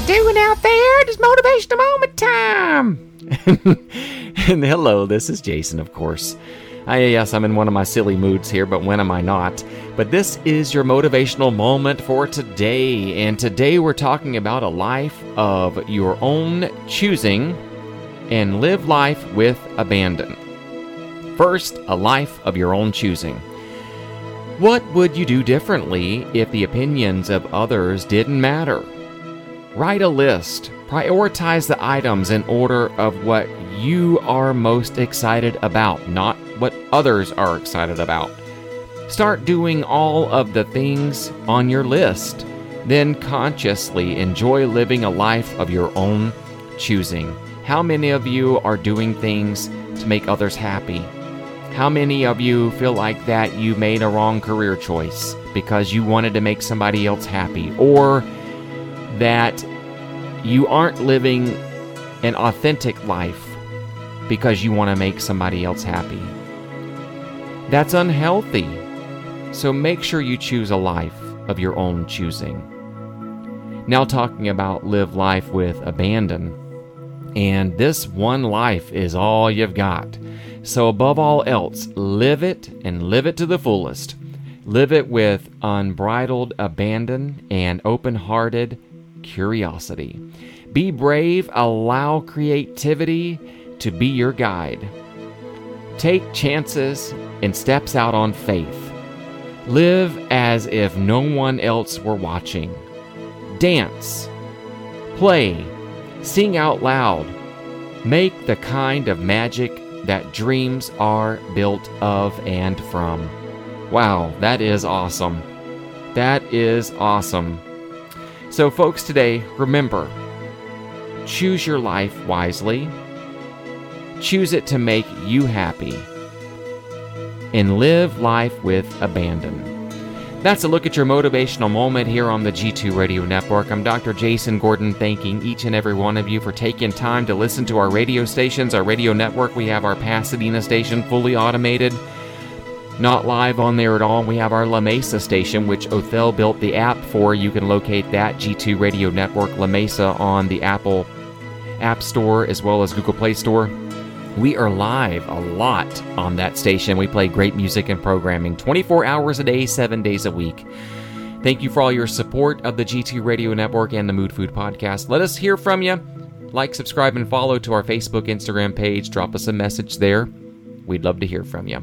doing out there? It's motivational moment time. and hello, this is Jason, of course. I, yes, I'm in one of my silly moods here, but when am I not? But this is your motivational moment for today. And today we're talking about a life of your own choosing and live life with abandon. First, a life of your own choosing. What would you do differently if the opinions of others didn't matter? Write a list. Prioritize the items in order of what you are most excited about, not what others are excited about. Start doing all of the things on your list. Then consciously enjoy living a life of your own choosing. How many of you are doing things to make others happy? How many of you feel like that you made a wrong career choice because you wanted to make somebody else happy? Or that you aren't living an authentic life because you want to make somebody else happy? That's unhealthy. So make sure you choose a life of your own choosing. Now, talking about live life with abandon. And this one life is all you've got. So, above all else, live it and live it to the fullest. Live it with unbridled abandon and open hearted curiosity. Be brave, allow creativity to be your guide. Take chances and steps out on faith. Live as if no one else were watching. Dance. Play. Sing out loud. Make the kind of magic that dreams are built of and from. Wow, that is awesome. That is awesome. So, folks, today, remember choose your life wisely, choose it to make you happy and live life with abandon. That's a look at your motivational moment here on the G2 Radio Network. I'm Dr. Jason Gordon, thanking each and every one of you for taking time to listen to our radio stations, our radio network. We have our Pasadena station fully automated, not live on there at all. We have our La Mesa station, which Othell built the app for. You can locate that G2 Radio Network La Mesa on the Apple App Store as well as Google Play Store. We are live a lot on that station. We play great music and programming 24 hours a day, 7 days a week. Thank you for all your support of the G2 Radio Network and the Mood Food Podcast. Let us hear from you. Like, subscribe, and follow to our Facebook, Instagram page. Drop us a message there. We'd love to hear from you.